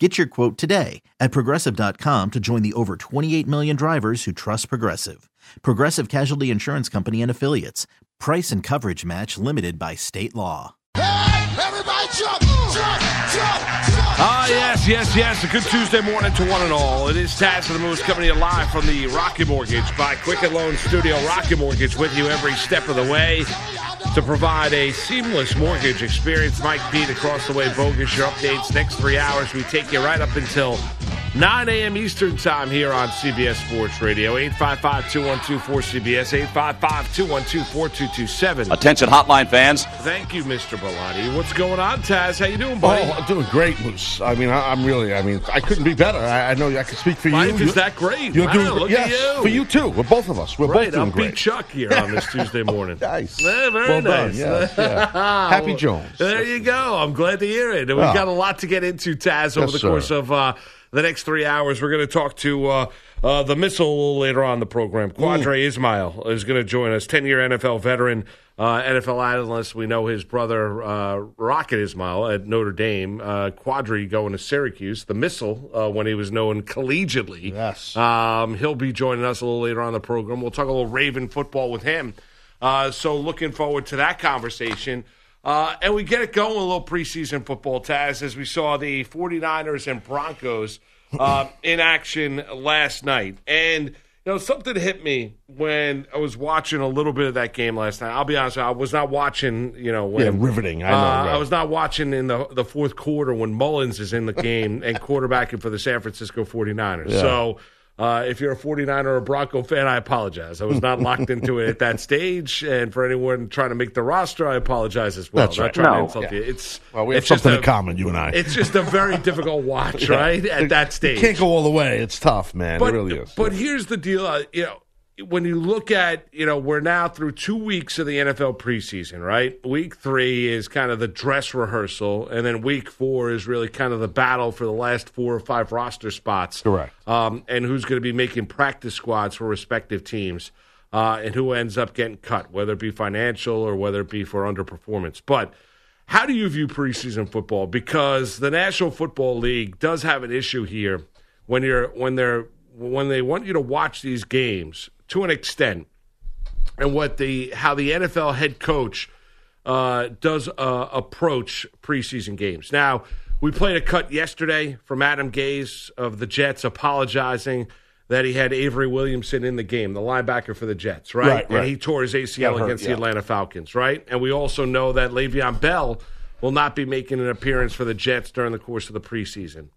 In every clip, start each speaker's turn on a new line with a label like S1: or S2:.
S1: Get your quote today at progressive.com to join the over 28 million drivers who trust Progressive. Progressive Casualty Insurance Company and Affiliates. Price and coverage match limited by state law.
S2: Everybody jump, jump, jump, jump.
S3: Ah, yes, yes, yes. A good Tuesday morning to one and all. It is Taz of the Moose coming to you live from the Rocket Mortgage by Quicken Loan Studio. Rocket Mortgage with you every step of the way to provide a seamless mortgage experience. Mike Pete across the way, bogus your updates. Next three hours, we take you right up until 9 a.m. Eastern Time here on CBS Sports Radio. 855 212 4CBS, 855 212 4227.
S4: Attention hotline fans.
S3: Thank you, Mr. Bellotti. What's going on, Taz? How you doing, buddy?
S5: Oh, I'm doing great, Moose. I mean, I, I'm really. I mean, I couldn't be better. I, I know I can speak for
S3: Life
S5: you.
S3: is
S5: You're-
S3: that great.
S5: You're
S3: Wow,
S5: doing
S3: look
S5: yes,
S3: at you.
S5: for you too. We're both of us. We're
S3: Right,
S5: both doing
S3: I'm
S5: great.
S3: Pete Chuck here on this Tuesday morning.
S5: Nice.
S3: Yeah, very
S5: well
S3: nice.
S5: done. Yes, yeah. Happy Jones.
S3: There you go. I'm glad to hear it. We've
S5: Ah.
S3: got a lot to get into, Taz, over
S5: Yes,
S3: the
S5: sir.
S3: course of uh, the next three hours. We're going to talk to uh, uh, the missile a little later on the program. Qadry Ismail is going to join us, 10 year NFL veteran, uh, NFL analyst. We know his brother, uh, Rocket Ismail, at Notre Dame. Uh, Qadry going to Syracuse. The missile, uh, when he was known collegiately.
S5: Yes.
S3: Um, he'll be joining us a little later on the program. We'll talk a little Raven football with him. Uh, so looking forward to that conversation. Uh, and we get it going a little preseason football, Taz, as we saw the 49ers and Broncos uh, in action last night. And, you know, something hit me when I was watching a little bit of that game last night. I'll be honest, I was not watching, you know, when,
S5: Yeah, riveting. I know,
S3: uh,
S5: right.
S3: I was not watching in the, the fourth quarter when Mullins is in the game and quarterbacking for the San Francisco 49ers.
S5: Yeah.
S3: So uh, if you're a 49er or a Bronco fan, I apologize. I was not locked into it at that stage. And for anyone trying to make the roster, I apologize as well.
S5: That's
S3: Not
S5: right.
S3: trying to
S4: No.
S3: insult you. It's,
S5: Well, we have
S3: it's
S5: something
S3: a,
S5: in common, you and I.
S3: It's just a very difficult watch, right? At that stage.
S5: You can't go all the way. It's tough, man.
S3: But,
S5: it really is.
S3: but here's the deal. Uh, you know, when you look at, you know, we're now through two weeks of the NFL preseason, right? Week three is kind of the dress rehearsal, and then week four is really kind of the battle for the last four or five roster spots.
S5: Correct.
S3: Um, and who's going to be making practice squads for respective teams, uh, and who ends up getting cut, whether it be financial or whether it be for underperformance. But how do you view preseason football? Because the National Football League does have an issue here when you're when they're when they want you to watch these games to an extent, and what the how the NFL head coach uh, does uh, approach preseason games. Now, we played a cut yesterday from Adam Gase of the Jets apologizing that he had Avery Williamson in the game, the linebacker for the Jets, right?
S5: Right,
S3: And he tore his ACL
S5: hurt,
S3: against the
S5: yeah.
S3: Atlanta Falcons, right? And we also know that Le'Veon Bell will not be making an appearance for the Jets during the course of the preseason.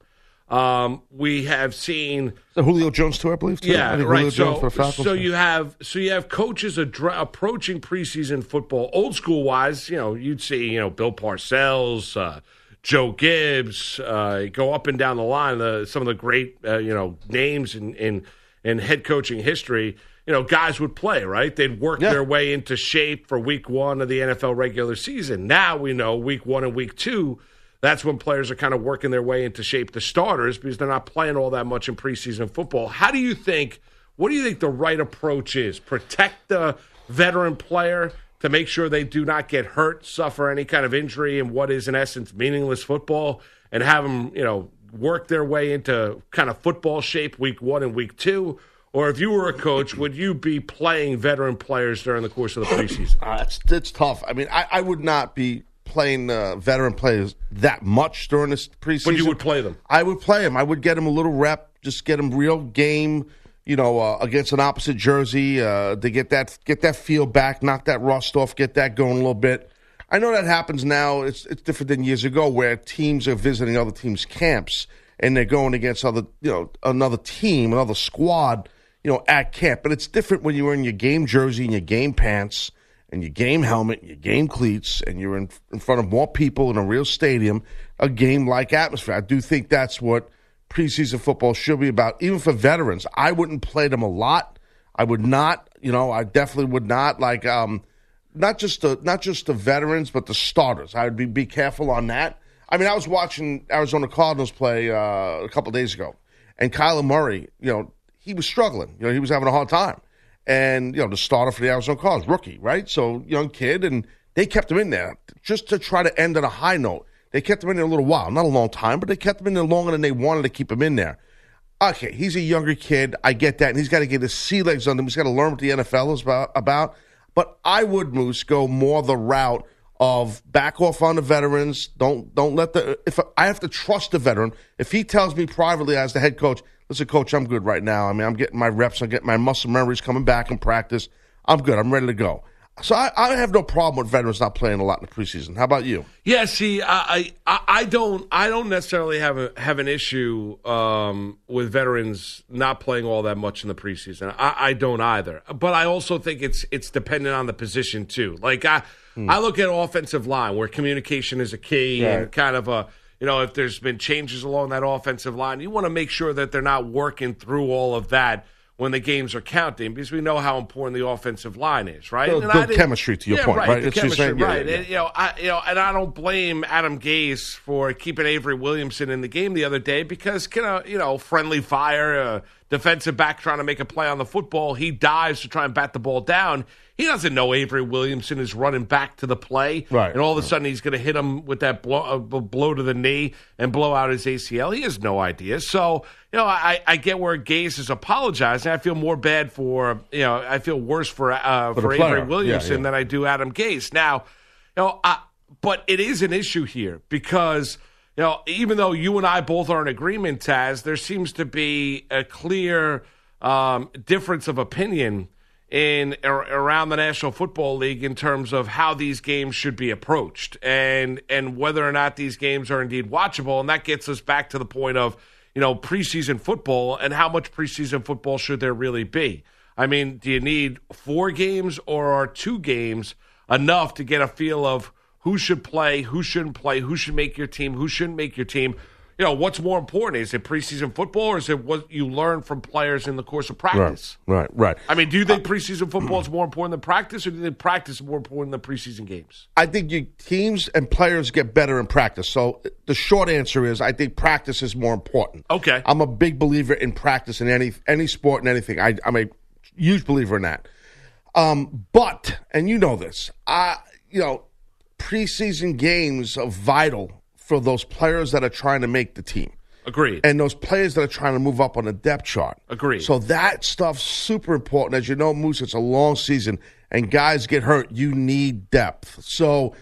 S3: Um, we have seen
S5: So Julio Jones too, I believe. Too? I
S3: yeah,
S5: think
S3: right.
S5: Julio Jones
S3: So,
S5: for
S3: so you have so you have coaches adra- approaching preseason football, old school wise. You know, you'd see you know Bill Parcells, uh, Joe Gibbs, uh, go up and down the line. The, some of the great uh, you know names in, in in head coaching history. You know, guys would play right. They'd work
S5: Yeah.
S3: their way into shape for week one of the NFL regular season. Now we know week one and week two that's when players are kind of working their way into shape the starters because they're not playing all that much in preseason football. How do you think what do you think the right approach is? Protect the veteran player to make sure they do not get hurt, suffer any kind of injury in what is in essence meaningless football and have them, you know, work their way into kind of football shape week 1 and week 2? Or if you were a coach, would you be playing veteran players during the course of the preseason?
S5: Uh, it's, it's tough. I mean, I, I would not be playing uh, veteran players that much during this preseason.
S3: But you would play them.
S5: I would play them. I would get them a little rep, just get them real game. You know, uh, against an opposite jersey, uh, to get that get that feel back, knock that rust off, get that going a little bit. I know that happens now. It's it's different than years ago, where teams are visiting other teams' camps and they're going against other, you know, another team, another squad, you know, at camp. But it's different when you're in your game jersey and your game pants and your game helmet, your game cleats, and you're in, in front of more people in a real stadium, a game like atmosphere. I do think that's what preseason football should be about, even for veterans. I wouldn't play them a lot. I would not, you know, I definitely would not like um, not just the not just the veterans, but the starters. I would be be careful on that. I mean, I was watching Arizona Cardinals play uh, a couple days ago, and Kyler Murray, you know, he was struggling. You know, he was having a hard time, and you know, the starter for the Arizona Cardinals, rookie, right? So young kid, and they kept him in there just to try to end on a high note. They kept him in there a little while, not a long time, but they kept him in there longer than they wanted to keep him in there. Okay, he's a younger kid. I get that, and he's got to get his sea legs under him. He's got to learn what the NFL is about. about. But I would, Moose, go more the route of back off on the veterans. Don't don't let the if I have to trust the veteran. If he tells me privately as the head coach, listen, coach, I'm good right now. I mean, I'm getting my reps. I'm getting my muscle memories coming back in practice. I'm good. I'm ready to go. So I, I have no problem with veterans not playing a lot in the preseason. How about you?
S3: Yeah, see, I I, I don't I don't necessarily have a have an issue um, with veterans not playing all that much in the preseason. I, I don't either, but I also think it's it's dependent on the position too. Like I hmm. I look at offensive line where communication is a key and kind of a you know if there's been changes along that offensive line, you want to make sure that they're not working through all of that when the games are counting because we know how important the offensive line is, right?
S5: Good chemistry to your
S3: yeah,
S5: point,
S3: right?
S5: right?
S3: The chemistry, saying, right? Yeah, yeah. And, you know, I, you know, and I don't blame Adam Gase for keeping Avery Williamson in the game the other day because, you know, you know, friendly fire, uh, defensive back trying to make a play on the football, he dives to try and bat the ball down. He doesn't know Avery Williamson is running back to the play,
S5: right?
S3: And all of a sudden he's going to hit him with that blow, uh, blow to the knee and blow out his ACL. He has no idea. So you know, I, I get where Gase is apologizing. I feel more bad for you know, I feel worse for uh, for, for Avery Williamson yeah, yeah. than I do Adam Gase. Now, you know, I, but it is an issue here because you know, even though you and I both are in agreement, Taz, there seems to be a clear um, difference of opinion in around the National Football League in terms of how these games should be approached and and whether or not these games are indeed watchable. And that gets us back to the point of you know preseason football and how much preseason football should there really be. I mean, do you need four games or are two games enough to get a feel of who should play, who shouldn't play, who should make your team, who shouldn't make your team? you know, what's more important? Is it preseason football or is it what you learn from players in the course of practice?
S5: Right, right, right.
S3: I mean, do you think uh, preseason football is more important than practice or do you think practice is more important than preseason games?
S5: I think you, teams and players get better in practice. So the short answer is I think practice is more important.
S3: Okay.
S5: I'm a big believer in practice in any any sport and anything. I, I'm a huge believer in that. Um, but, and you know this, I, you know, preseason games are vital for those players that are trying to make the team.
S3: Agreed.
S5: And those players that are trying to move up on the depth chart.
S3: Agreed.
S5: So that stuff's super important. As you know, Moose, it's a long season and guys get hurt. You need depth. So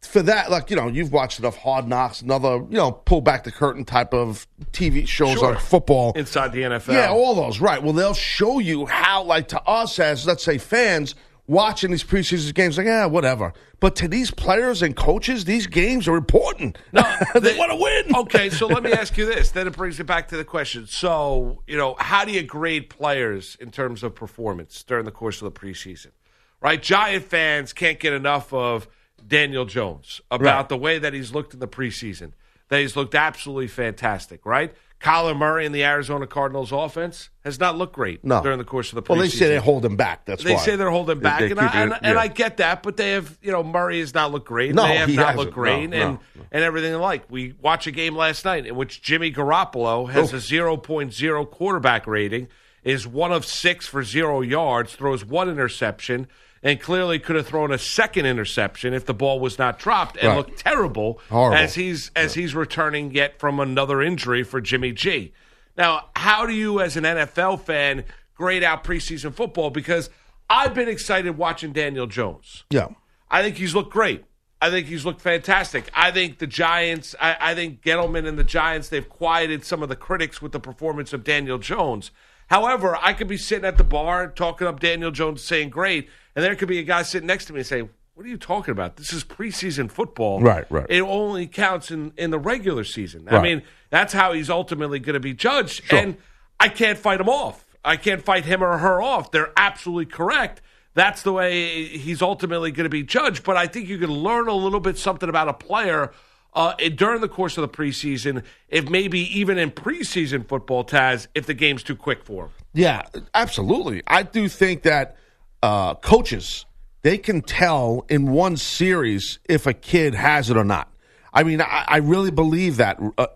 S5: for that, like, you know, you've watched enough Hard Knocks, another, you know, pull back the curtain type of TV shows
S3: sure.
S5: on football.
S3: Inside the NFL.
S5: Yeah, all those, right. Well, they'll show you how, like, to us as, let's say, fans, watching these preseason games like, yeah, whatever. But to these players and coaches, these games are important. No, they, they want to win.
S3: okay, so let me ask you this. Then it brings it back to the question. So, you know, how do you grade players in terms of performance during the course of the preseason? Right? Giant fans can't get enough of Daniel Jones about right. the way that he's looked in the preseason. That he's looked absolutely fantastic, right? Kyler Murray and the Arizona Cardinals offense has not looked great
S5: no.
S3: during the course of the preseason.
S5: Well, they say they hold him back. That's
S3: they
S5: why.
S3: say they're holding back, they, they and, I, and, yeah. and, I, get that. But they have, you know, Murray has not looked great.
S5: No,
S3: they have not looked great,
S5: no,
S3: and
S5: no,
S3: and everything like. We watched a game last night in which Jimmy Garoppolo has Oof. a 0.0 quarterback rating, is one of six for zero yards, throws one interception and clearly could have thrown a second interception if the ball was not dropped and right. looked terrible
S5: Horrible.
S3: as he's as yeah. he's returning yet from another injury for Jimmy G. Now, how do you as an NFL fan grade out preseason football because I've been excited watching Daniel Jones.
S5: Yeah.
S3: I think he's looked great. I think he's looked fantastic. I think the Giants, I, I, think Gettleman and the Giants, they've quieted some of the critics with the performance of Daniel Jones. However, I could be sitting at the bar talking up Daniel Jones saying great, and there could be a guy sitting next to me and say, What are you talking about? This is preseason football.
S5: Right, right.
S3: It only counts in, in the regular season.
S5: Right.
S3: I mean, that's how he's ultimately going to be judged.
S5: Sure.
S3: And I can't fight him off. I can't fight him or her off. They're absolutely correct. That's the way he's ultimately going to be judged. But I think you can learn a little bit something about a player uh, during the course of the preseason, if maybe even in preseason football, Taz, if the game's too quick for him.
S5: Yeah, absolutely. I do think that uh, coaches they can tell in one series if a kid has it or not. I mean, I, I really believe that. Uh,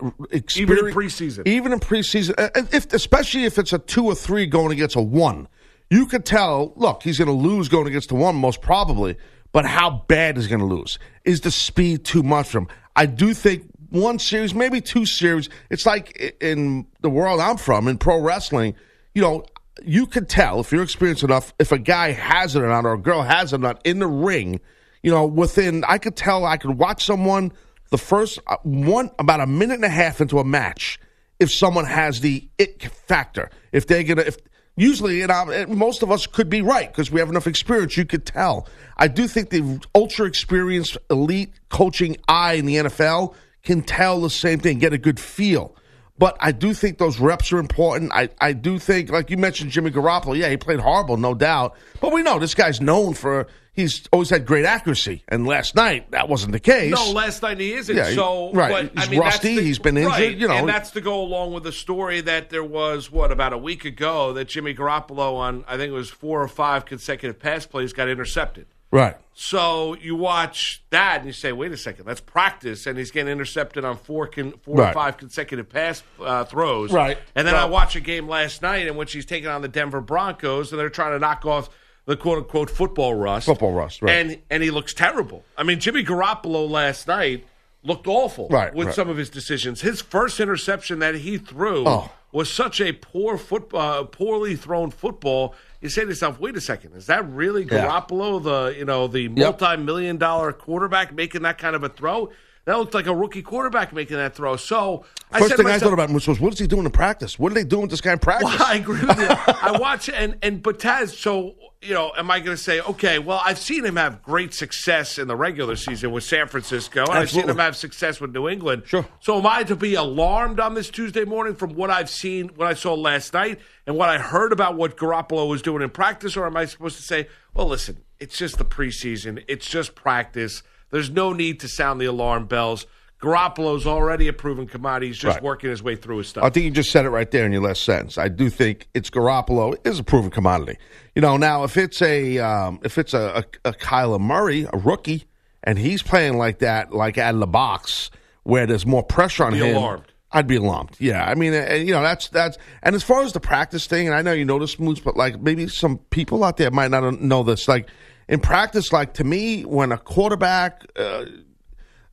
S3: even in preseason,
S5: even in preseason, if especially if it's a two or three going against a one, you could tell. Look, he's going to lose going against the one most probably, but how bad is he going to lose? Is the speed too much for him? I do think one series, maybe two series. It's like in the world I'm from, in pro wrestling. You know, you could tell if you're experienced enough if a guy has it or not, or a girl has it or not in the ring. You know, within I could tell. I could watch someone the first uh, one about a minute and a half into a match if someone has the it factor. If they're gonna, if usually, and most of us could be right because we have enough experience. You could tell. I do think the ultra experienced elite coaching eye in the NFL can tell the same thing, get a good feel. But I do think those reps are important. I, I do think, like you mentioned, Jimmy Garoppolo. Yeah, he played horrible, no doubt. But we know this guy's known for he's always had great accuracy. And last night that wasn't the case.
S3: No, last night he isn't.
S5: Yeah,
S3: so
S5: right,
S3: but,
S5: he's
S3: I mean,
S5: rusty.
S3: The,
S5: he's been injured.
S3: Right,
S5: you know,
S3: and that's to go along with the story that there was what about a week ago that Jimmy Garoppolo on I think it was four or five consecutive pass plays got intercepted.
S5: Right.
S3: So you watch that and you say, wait a second, that's practice, and he's getting intercepted on four con- four
S5: Right.
S3: or five consecutive pass uh, throws.
S5: Right.
S3: And then I
S5: Right.
S3: watched a game last night in which he's taking on the Denver Broncos, and they're trying to knock off the quote unquote football rust.
S5: Football rust, right.
S3: And and he looks terrible. I mean, Jimmy Garoppolo last night looked awful
S5: Right,
S3: with
S5: right.
S3: some of his decisions. His first interception that he threw
S5: Oh.
S3: was such a poor football, uh, poorly thrown football. You say to yourself, "Wait a second, is that really
S5: Yeah.
S3: Garoppolo, the you know the multi-million dollar quarterback, making that kind of a throw?" That looked like a rookie quarterback making that throw. So I
S5: First
S3: said
S5: thing
S3: to
S5: I thought about was, what is he doing in practice? What are they doing with this guy in practice?
S3: well, I agree with you. I watch and and but Taz, so you know, am I going to say, okay, well, I've seen him have great success in the regular season with San Francisco, and I've seen him have success with New England.
S5: Sure.
S3: So am I to be alarmed on this Tuesday morning from what I've seen, what I saw last night, and what I heard about what Garoppolo was doing in practice, or am I supposed to say, well, listen, it's just the preseason, it's just practice. There's no need to sound the alarm bells. Garoppolo's already a proven commodity. He's just
S5: Right.
S3: working his way through his stuff.
S5: I think you just said it right there in your last sentence. I do think it's Garoppolo is a proven commodity. You know, now if it's a um, if it's a, a, a Kyler Murray, a rookie, and he's playing like that, like out of the box, where there's more pressure on
S3: Be
S5: him,
S3: alarmed.
S5: I'd be alarmed. Yeah, I mean, and, you know, that's that's. And as far as the practice thing, and I know you know this moves, but like maybe some people out there might not know this. Like in practice, like to me, when a quarterback. Uh,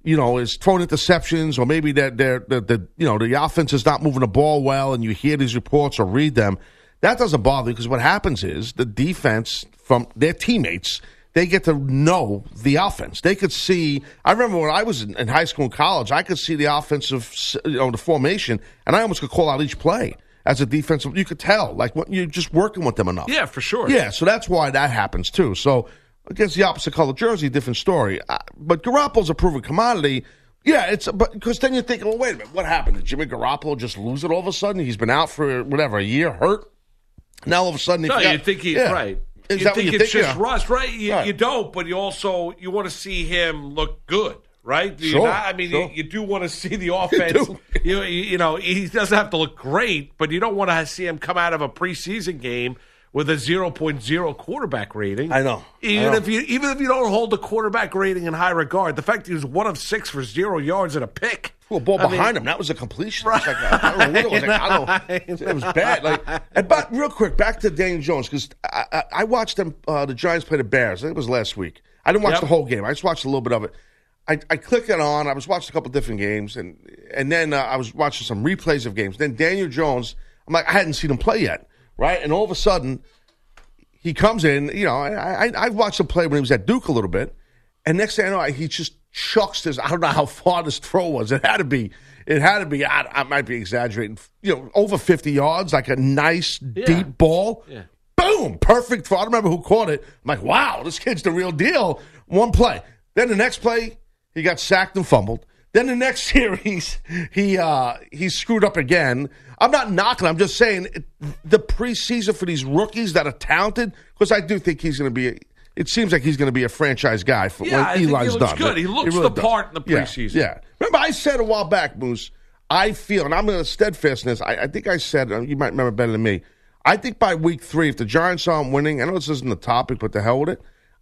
S5: you know, is throwing interceptions, or maybe that they're, the the you know the offense is not moving the ball well, and you hear these reports or read them. That doesn't bother me because what happens is the defense from their teammates they get to know the offense. They could see. I remember when I was in, in high school and college, I could see the offensive, you know, the formation, and I almost could call out each play as a defensive. You could tell, like when you're just working with them enough.
S3: yeah, for sure.
S5: Yeah, so that's why that happens too. So against the opposite color jersey, different story. Uh, but Garoppolo's a proven commodity. Yeah, it's but because then you're thinking, well, wait a minute, what happened? Did Jimmy Garoppolo just lose it all of a sudden? He's been out for whatever a year, hurt. Now all of a sudden, he
S3: No, you think he
S5: Yeah.
S3: right.
S5: Is
S3: you
S5: that
S3: think
S5: what you
S3: it's
S5: think?
S3: just
S5: Yeah.
S3: rust, right? You,
S5: Right.
S3: you don't, but you also you want to see him look good, right? You
S5: Sure,
S3: not? I mean,
S5: sure.
S3: you, you do want to see the offense. you you know, he doesn't have to look great, but you don't want to see him come out of a preseason game with a 0.0 quarterback rating.
S5: I know. I
S3: Even
S5: know.
S3: if you even if you don't hold the quarterback rating in high regard, the fact that he was one of six for zero yards and a pick.
S5: Well, ball
S3: I mean,
S5: behind him. That was a completion. It was like, I don't know what it was. Like, I don't. It was bad. Like, and, but real quick, back to Daniel Jones because I, I, I watched them. Uh, the Giants play the Bears. I think it was last week. I didn't watch
S3: Yep.
S5: the whole game. I just watched a little bit of it. I, I clicked it on. I was watching a couple different games, and and then uh, I was watching some replays of games. Then Daniel Jones. I'm like, I hadn't seen him play yet, right? And all of a sudden, he comes in. You know, I, I I watched him play when he was at Duke a little bit, and next thing I know, he just chucks this. I don't know how far this throw was. It had to be. It had to be. I, I might be exaggerating. You know, over 50 yards, like a nice deep ball.
S3: Yeah.
S5: Boom, perfect throw. I don't remember who caught it. I'm like, wow, this kid's the real deal. One play. Then the next play, he got sacked and fumbled. Then the next series, he uh, he screwed up again. I'm not knocking. I'm just saying it, the preseason for these rookies that are talented, because I do think he's going to be A, it seems like he's going to be a franchise guy for
S3: Yeah,
S5: when Eli's
S3: he looks
S5: done.
S3: good. He looks the part in the
S5: Yeah,
S3: preseason.
S5: Yeah, Remember, I said a while back, Moose. I feel, and I'm going to steadfastness. I, I think I said uh, you might remember better than me. I think by week three, if the Giants aren't winning, I know this isn't the topic, but the hell with it.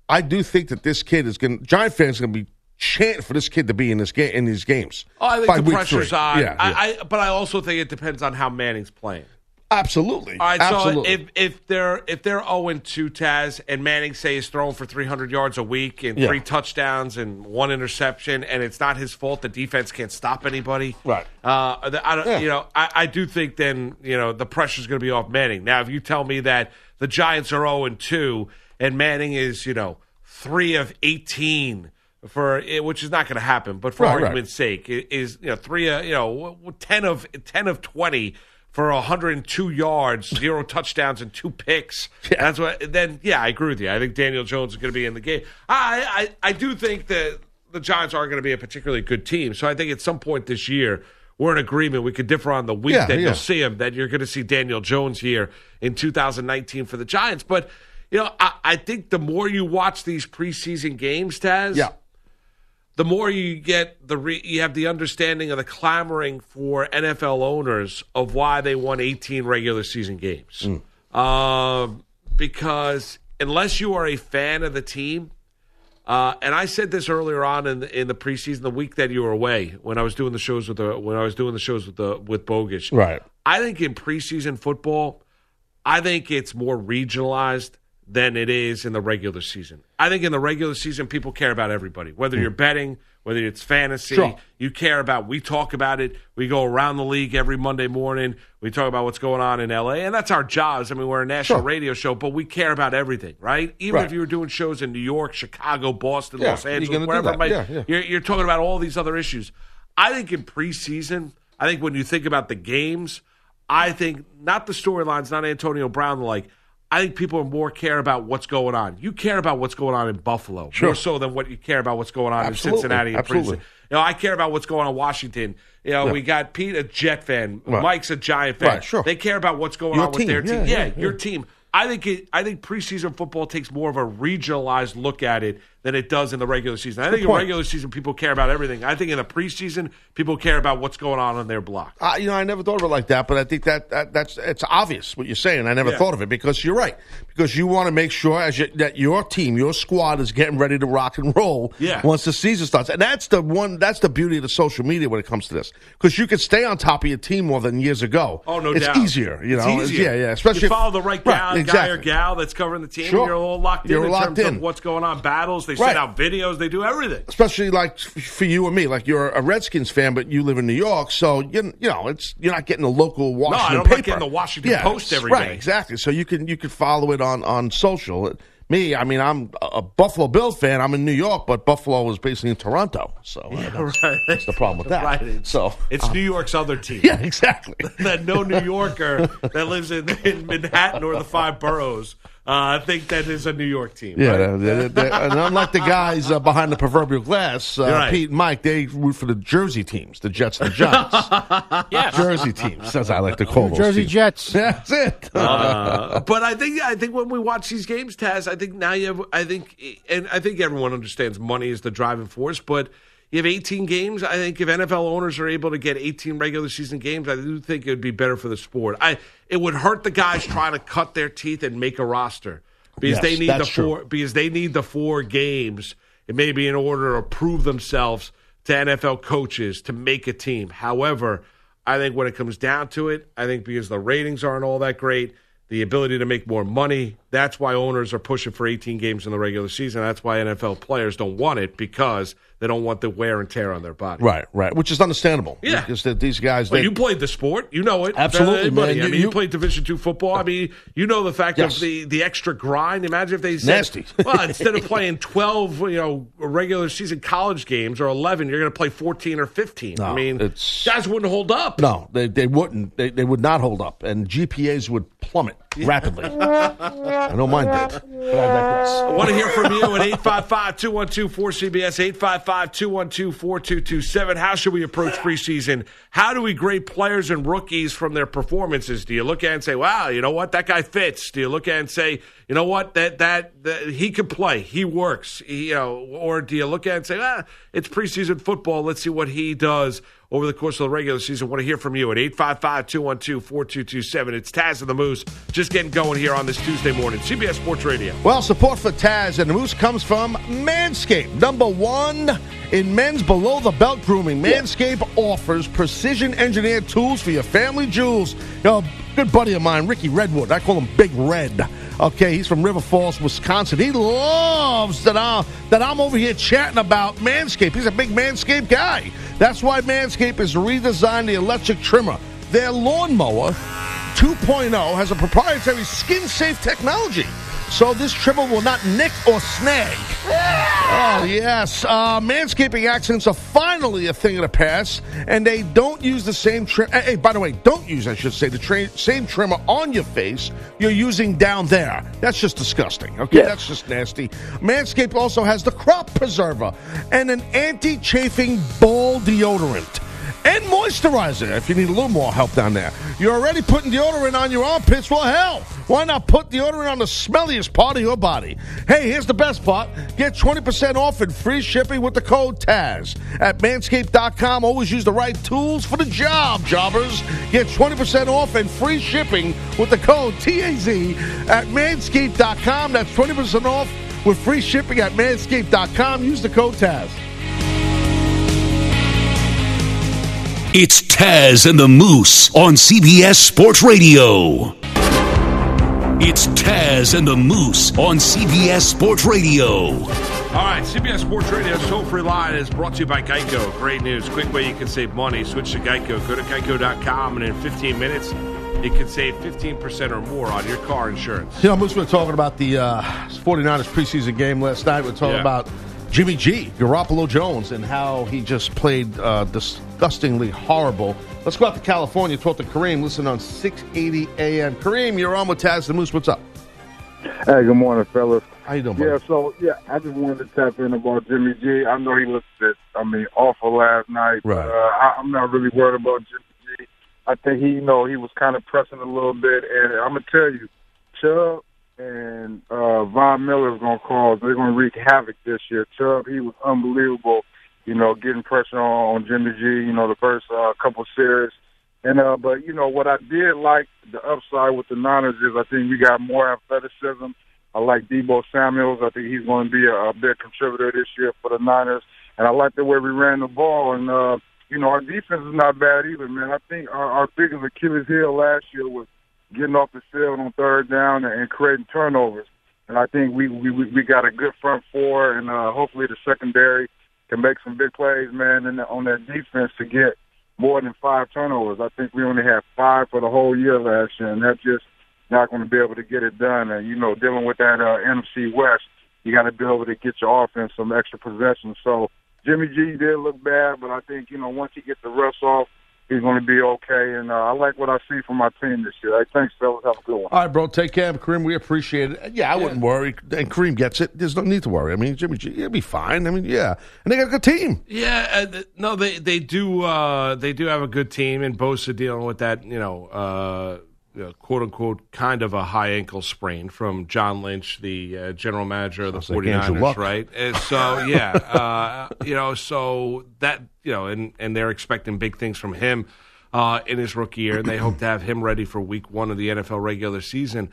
S5: I do think that this kid is going. to Giant fans are going to be chanting for this kid to be in this game in these games.
S3: Oh, I think the pressure's
S5: three.
S3: on.
S5: Yeah, yeah.
S3: I, I, but I also think it depends on how Manning's playing.
S5: absolutely.
S3: All right,
S5: absolutely.
S3: so if if they're if they're zero two Taz and Manning say is throwing for three hundred yards a week and
S5: Yeah.
S3: three touchdowns and one interception, and it's not his fault the defense can't stop anybody,
S5: Right.
S3: Uh, the- I don't,
S5: Yeah.
S3: you know, I, I do think then you know the pressure's going to be off Manning. Now, if you tell me that the Giants are zero two and Manning is you know three of eighteen. For which is not going to happen, but for
S5: Right, right.
S3: argument's sake, i- is you know three, uh, you know, ten of ten of twenty for 102 yards, zero touchdowns, and two picks. That's what. Then, yeah, I agree with you. I think Daniel Jones is going to be in the game. I, I, I do think that the Giants are going to be a particularly good team. So I think at some point this year, we're in agreement. We could differ on the week
S5: Yeah,
S3: that
S5: yeah.
S3: you'll see him. That you're going to see Daniel Jones here in 2019 for the Giants. But you know, I, I think the more you watch these preseason games, Taz,
S5: yeah.
S3: The more you get the re- you have the understanding of the clamoring for NFL owners of why they won 18 regular season games. Um, because unless you are a fan of the team, uh, and I said this earlier on in the, in the preseason, the week that you were away, when I was doing the shows with the when I was doing the shows with the with Bogish.
S5: Right.
S3: I think in preseason football, I think it's more regionalized than it is in the regular season. I think in the regular season, people care about everybody, whether you're betting, whether it's fantasy.
S5: Sure.
S3: You care about. We talk about it. We go around the league every Monday morning. We talk about what's going on in LA, and that's our jobs. I mean, we're a national
S5: Sure.
S3: radio show, but we care about everything, right? Even
S5: Right.
S3: if you were doing shows in New York, Chicago, Boston,
S5: Yeah,
S3: Los Angeles, wherever might,
S5: Yeah, yeah.
S3: You're, you're talking about all these other issues. I think in preseason, I think when you think about the games, I think not the storylines, not Antonio Brown, like. I think people are more care about what's going on. You care about what's going on in Buffalo
S5: Sure.
S3: more so than what you care about what's going on
S5: Absolutely.
S3: in Cincinnati. And
S5: Absolutely.
S3: Princeton. You know, I care about what's going on in Washington. You know,
S5: Yeah.
S3: we got Pete, a Jet fan.
S5: Right.
S3: Mike's a Giant fan.
S5: Right, sure.
S3: They care about what's going
S5: Your
S3: on with their team.
S5: Yeah,
S3: Yeah,
S5: yeah,
S3: your team. I think it. I think preseason football takes more of a regionalized look at it than it does in the regular season. I think in regular season people care about everything. I think in the preseason people care about what's going on on their block.
S5: Uh, you know, I never thought of it like that, but I think that, that that's it's obvious what you're saying. I never
S3: Yeah.
S5: thought of it because you're right. Because you want to make sure as you, that your team, your squad, is getting ready to rock and roll.
S3: Yeah.
S5: Once the season starts, and that's the one. That's the beauty of the social media when it comes to this, because you can stay on top of your team more than years ago.
S3: Oh no
S5: it's
S3: doubt.
S5: easier. You know,
S3: it's easier.
S5: yeah, yeah. Especially
S3: you
S5: if-
S3: follow the right guy, guy or gal that's covering the team.
S5: Sure.
S3: And you're all locked in
S5: You're
S3: in
S5: locked
S3: terms
S5: in.
S3: of what's going on. Battles. They
S5: Right.
S3: send out videos. They do everything.
S5: especially like for you and me, like you're a Redskins fan, but you live in New York, so you you know it's you're not getting the local Washington No,
S3: I'm not
S5: paper.
S3: getting the Washington
S5: Yeah,
S3: Post every
S5: right,
S3: day.
S5: exactly. So you can you can follow it on on social. Me, I mean, I'm a Buffalo Bills fan. I'm in New York, but Buffalo is basically in Toronto, so uh, that's,
S3: right.
S5: that's the problem with that.
S3: Right. It's-
S5: So
S3: It's New York's other team.
S5: yeah, exactly.
S3: that no New Yorker that lives in, in Manhattan or the five boroughs uh, think that is a New York team.
S5: Yeah,
S3: right?
S5: they're- they're- they're- and unlike the guys uh, behind the proverbial glass, uh,
S3: right.
S5: Pete and Mike, they root for the Jersey teams, the Jets and the Giants. Jersey teams, as I like to call those
S4: Jersey
S5: teams.
S4: Jets.
S5: That's it.
S3: Uh, but I think I think when we watch these games, Taz, I think now you have I think and I think everyone understands money is the driving force, but you have 18 games. I think if NFL owners are able to get 18 regular season games, I do think it would be better for the sport. I it would hurt the guys trying to cut their teeth and make a roster because
S5: Yes,
S3: they need the
S5: that's true.
S3: four because they need the four games. It may be in order to prove themselves to NFL coaches to make a team. However, I think when it comes down to it, I think because the ratings aren't all that great, the ability to make more money, that's why owners are pushing for 18 games in the regular season. That's why NFL players don't want it because they don't want the wear and tear on their body.
S5: Right, right, which is understandable.
S3: Yeah.
S5: because that these guys,
S3: Well,
S5: they,
S3: you played the sport, you know it.
S5: Absolutely,
S3: better than anybody.
S5: man.
S3: I
S5: You-
S3: mean, you,
S5: you-
S3: played Division two football. I mean, you know the fact
S5: Yes.
S3: of the the extra grind. Imagine if they said,
S5: Nasty.
S3: well, instead of playing twelve, you know, regular season college games or eleven, you're going to play fourteen or fifteen. I mean, guys wouldn't hold up.
S5: no, they, they wouldn't. They, they would not hold up, and GPAs would plummet rapidly. I know mine did. But I digress.
S3: I want to hear from you at 855 212 4CBS, 855 212 4227. How should we approach preseason? How do we grade players and rookies from their performances? Do you look at it and say, wow, you know what? That guy fits. Do you look at it and say, you know what that that, that he could play, he works, he, you know, or do you look at it and say, ah, it's preseason football, let's see what he does over the course of the regular season. want to hear from you at 855-212-4227. It's Taz and the Moose just getting going here on this Tuesday morning. CBS Sports Radio.
S5: Well, support for Taz and the Moose comes from Manscaped, number one in men's below the belt grooming. Manscaped offers precision engineered tools for your family jewels. You know, good buddy of mine, Ricky Redwood. I call him Big Red. Okay, he's from River Falls, Wisconsin. He loves that I'm, that I'm over here chatting about Manscaped. He's a big Manscaped guy. That's why Manscaped has redesigned the electric trimmer. Their lawnmower 2.0 has a proprietary skin safe technology. So this trimmer will not nick or snag. Oh, yes. Uh, manscaping accidents are finally a thing of the past, and they don't use the same trim. Hey, by the way, don't use, I should say, the tra- same trimmer on your face you're using down there. That's just disgusting. Okay,
S4: Yeah.
S5: that's just nasty. Manscaped also has the crop preserver and an anti chafing ball deodorant and moisturizer if you need a little more help down there. You're already putting deodorant on your armpits. Well, hell, why not put deodorant on the smelliest part of your body? Hey, here's the best part get 20% off and free shipping with the code TAZ at manscaped.com. Always use the right tools for the job, jobbers. Get 20% off and free shipping with the code TAZ at manscaped.com. That's 20% off with free shipping at manscaped.com. Use the code TAZ.
S6: It's Taz and the Moose on CBS Sports Radio. It's Taz and the Moose on CBS Sports Radio.
S3: All right, CBS Sports Radio toll free line is brought to you by Geico. Great news. Quick way you can save money. Switch to Geico. Go to geico.com, and in 15 minutes, you can save 15% or more on your car insurance.
S5: You know, Moose, we were talking about the uh, 49ers preseason game last night. We are talking
S3: Yeah.
S5: about Jimmy G, Garoppolo Jones, and how he just played uh, disgustingly horrible. Let's go out to California, talk to Kareem, listen on 680 AM. Kareem, you're on with Taz the Moose. What's up?
S4: Hey, good morning, fellas.
S5: How you doing, buddy?
S4: Yeah, so yeah, I just wanted to tap in about Jimmy G. I know he looked at, I mean, awful last night.
S5: Right.
S4: But, uh, I, I'm not really worried about Jimmy G. I think he, you know, he was kind of pressing a little bit, and I'm gonna tell you, Chubb and uh, Von Miller is gonna cause. They're gonna wreak havoc this year. Chubb, he was unbelievable. You know, getting pressure on, on Jimmy G. You know, the first uh, couple series. And uh, but you know what I did like the upside with the Niners is I think we got more athleticism. I like Deebo Samuels. I think he's going to be a, a big contributor this year for the Niners. And I like the way we ran the ball. And uh, you know our defense is not bad either, man. I think our, our biggest Achilles heel last year was getting off the field on third down and, and creating turnovers. And I think we we we got a good front four, and uh, hopefully the secondary can make some big plays, man, and on that defense to get more than five turnovers. I think we only had five for the whole year last year, and that's just not going to be able to get it done. And you know, dealing with that uh, NFC West, you got to be able to get your offense some extra possessions. So Jimmy G did look bad, but I think you know once he gets the rust off, he's going to be okay. And uh, I like what I see from my team this year. Hey, thanks, fellas. Have a good one.
S5: All right, bro. Take care, Kareem. We appreciate it. Yeah, I wouldn't worry. And Kareem gets it. There's no need to worry. I mean, Jimmy G, he'll be fine. I mean, yeah. And they got a good team.
S3: Yeah, uh, th- no, they they do uh, they do have a good team, and Bosa dealing with that, you know, uh, know, quote unquote, kind of a high ankle sprain from John Lynch, the uh, general manager of the
S5: Sounds like
S3: 49ers,
S5: Luck.
S3: right? And so yeah, uh, you know, so that you know, and and they're expecting big things from him uh, in his rookie year, and they hope to have him ready for Week One of the NFL regular season.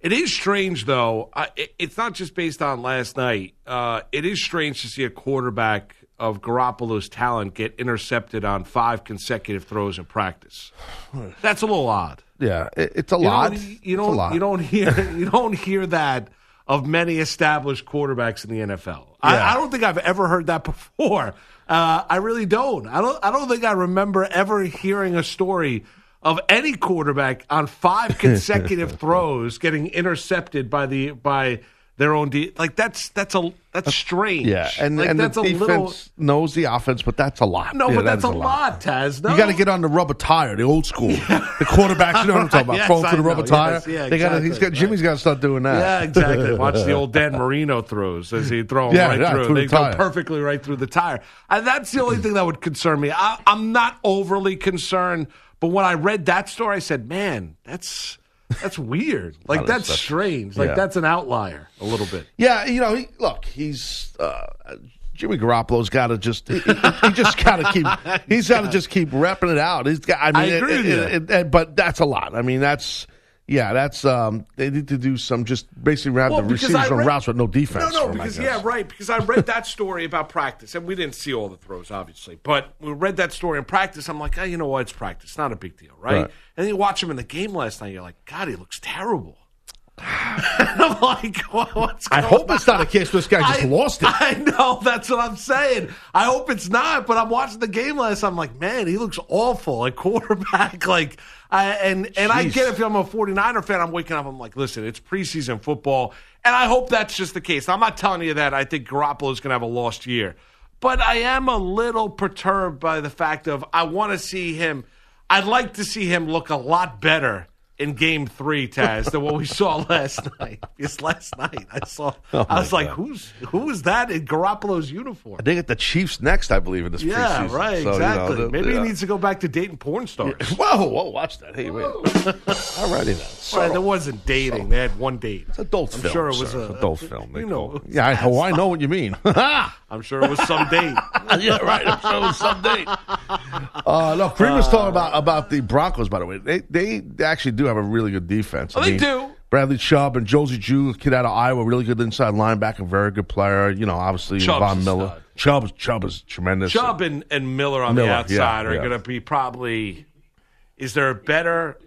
S3: It is strange, though. I, it, it's not just based on last night. Uh, it is strange to see a quarterback of Garoppolo's talent get intercepted on five consecutive throws in practice. That's a little odd.
S5: Yeah, it, it's a
S3: You
S5: lot.
S3: don't, you don't,
S5: lot.
S3: you don't hear you don't hear that of many established quarterbacks in the NFL. I, I don't think I've ever heard that before. Uh, I really don't. I don't. I don't think I remember ever hearing a story of any quarterback on five consecutive throws getting intercepted by the by their own de- like that's that's a that's strange.
S5: Yeah, and,
S3: like,
S5: and the
S3: that's a
S5: defense
S3: little
S5: knows the offense, but that's a lot.
S3: no,
S5: Yeah,
S3: but that's
S5: is
S3: a lot, Taz. No,
S5: You got to get on the rubber tire, the old school. The quarterbacks, you know what I'm talking about,
S3: Yes, I
S5: through the rubber tire.
S3: Yeah,
S5: they got. He's
S3: exactly.
S5: got. Jimmy's got to start doing that.
S3: Yeah, exactly. Watch the old Dan Marino throws as he throw
S5: Yeah,
S3: right
S5: yeah,
S3: through.
S5: through the
S3: they go perfectly right through the tire. And that's the only thing that would concern me. I, I'm not overly concerned, but when I read that story, I said, "Man, that's That's weird. Like that's
S5: especially.
S3: strange. Like
S5: Yeah.
S3: that's an outlier a little bit.
S5: Yeah, you know, he, look, he's uh, Jimmy Garoppolo's got to just he, he just got to keep he's got to just keep repping it out. He's got. I mean,
S3: I agree
S5: it-
S3: with
S5: it-
S3: you.
S5: it- it- but that's a lot. I mean, that's. Yeah, that's um. They need to do some just basically have
S3: Well,
S5: the receivers
S3: I
S5: on routes with no defense.
S3: No, no, because yeah, right. Because I read that story about practice, and we didn't see all the throws, obviously. But we read that story in practice. I'm like, oh, you know what? It's practice, not a big deal, right?
S5: Right.
S3: And then you watch him in the game last night. You're like, God, he looks terrible. I'm like, what, what's
S5: I hope it's not a case where this guy just
S3: I-
S5: lost it.
S3: I know that's what I'm saying. I hope it's not, but I'm watching the game last. Night I'm like, man, he looks awful at quarterback. Like, I, and and I get if I'm a 49er fan, I'm waking up. I'm like, listen, it's preseason football, and I hope that's just the case. I'm not telling you that I think Garoppolo is going to have a lost year, but I am a little perturbed by the fact of I want to see him. I'd like to see him look a lot better in game three, Taz, than what we saw last night. Because last night I saw,
S5: Oh,
S3: I was
S5: my
S3: like,
S5: God.
S3: who's who is that in Garoppolo's uniform?
S5: They get the Chiefs next, I believe, in this
S3: Yeah,
S5: preseason.
S3: right,
S5: So, you know,
S3: exactly. Maybe
S5: yeah.
S3: he needs to go back to dating porn stars.
S5: Whoa, whoa, watch that. Hey, wait. All righty then. So,
S3: Right, there wasn't dating. They had one date.
S5: it's adult
S3: I'm
S5: film.
S3: sure it was
S5: sir.
S3: a
S5: adult film.
S3: You know.
S5: Yeah, I, oh, I know what you mean.
S3: I'm sure it was some date.
S5: yeah, right. I'm sure it was some date. Uh, no, Creed was talking about about the Broncos. By the way, they they, they actually do have a really good defense.
S3: Oh, they do.
S5: Bradley Chubb and Josey Jewell, kid out of Iowa, really good inside linebacker, very good player. You know, obviously
S3: Chubb's
S5: Von Miller. Chubb, Chubb is tremendous.
S3: Chubb and, and Miller Von
S5: Miller,
S3: the outside
S5: yeah,
S3: are
S5: yeah.
S3: going to be probably. Is there a better?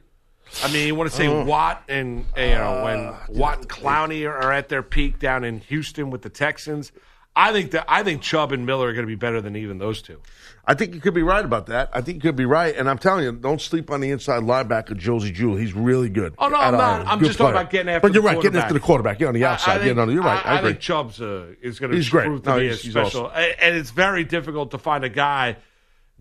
S3: I mean, you want to say
S5: Oh.
S3: Watt and you know when
S5: Uh,
S3: Watt and Clowney are at their peak down in Houston with the Texans. I think that I think Chubb and Miller are going to be better than even those two.
S5: I think you could be right about that. I think you could be right, and I'm telling you, don't sleep on the inside linebacker Josey Jewell. He's really good.
S3: Oh, no, I'm not. I'm just talking about getting after.
S5: But you're right, getting after the quarterback. You're on the outside.
S3: I think,
S5: yeah, no, you're right. I,
S3: I,
S5: agree.
S3: think Chubb's uh, is going to
S5: He's great.
S3: prove to
S5: No,
S3: be
S5: he's-
S3: special, a- and it's very difficult to find a guy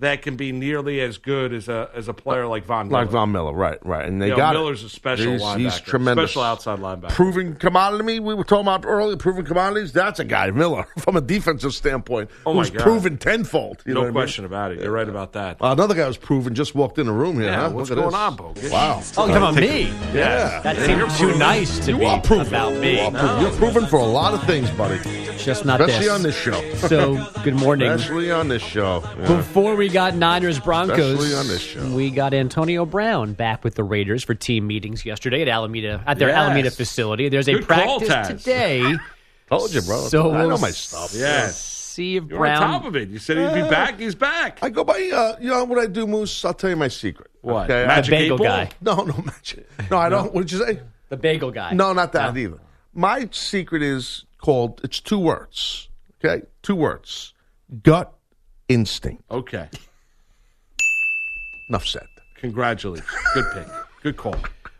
S3: that can be nearly as good as a as a player like Von Miller.
S5: Like Von Miller, right, right, and they
S3: You know,
S5: got it.
S3: Miller's a special
S5: he's,
S3: linebacker,
S5: He's tremendous,
S3: special outside linebacker.
S5: Proven commodity. We were talking about earlier. Proven commodities. That's a guy, Miller, from a defensive standpoint.
S3: Oh, my
S5: who's
S3: God.
S5: proven tenfold. You know
S3: no
S5: I mean?
S3: question about it. You're right about that.
S5: Uh, another guy was proven. Just walked in the room here.
S3: Yeah,
S5: huh?
S3: what's
S5: Look
S3: going
S5: this.
S3: on, Bogus?
S5: Wow.
S7: Oh, come on, me.
S5: Yeah.
S7: That seems too nice to
S5: You
S7: be
S5: are proven.
S7: about
S5: You
S7: me.
S5: are proven. You're proven for a lot of things, buddy.
S7: Just not
S5: Especially
S7: this.
S5: on this show.
S7: So, good morning.
S5: Especially on this show.
S7: Before we got Niners Broncos,
S5: Especially on this show.
S7: we got Antonio Brown back with the Raiders for team meetings yesterday at Alameda at their
S3: Yes.
S7: Alameda facility. There's a
S3: Good call,
S7: practice
S3: Taz.
S7: today.
S5: Told you, bro.
S7: So
S5: I know
S7: we'll
S5: my stuff.
S3: Yes.
S7: See if
S3: You're
S7: Brown.
S3: on top of it. You said he'd be back. He's back.
S5: I go by, uh, you know what I do, Moose? I'll tell you my secret.
S3: What?
S5: Okay? I-
S3: Magic
S7: bagel guy.
S5: no, no, magic. No, I don't. What did you say?
S7: the bagel guy.
S5: No, not that either. My secret is called, it's two words. Okay? Two words gut instinct.
S3: Okay.
S5: Enough said.
S3: Congratulations. Good pick. Good call.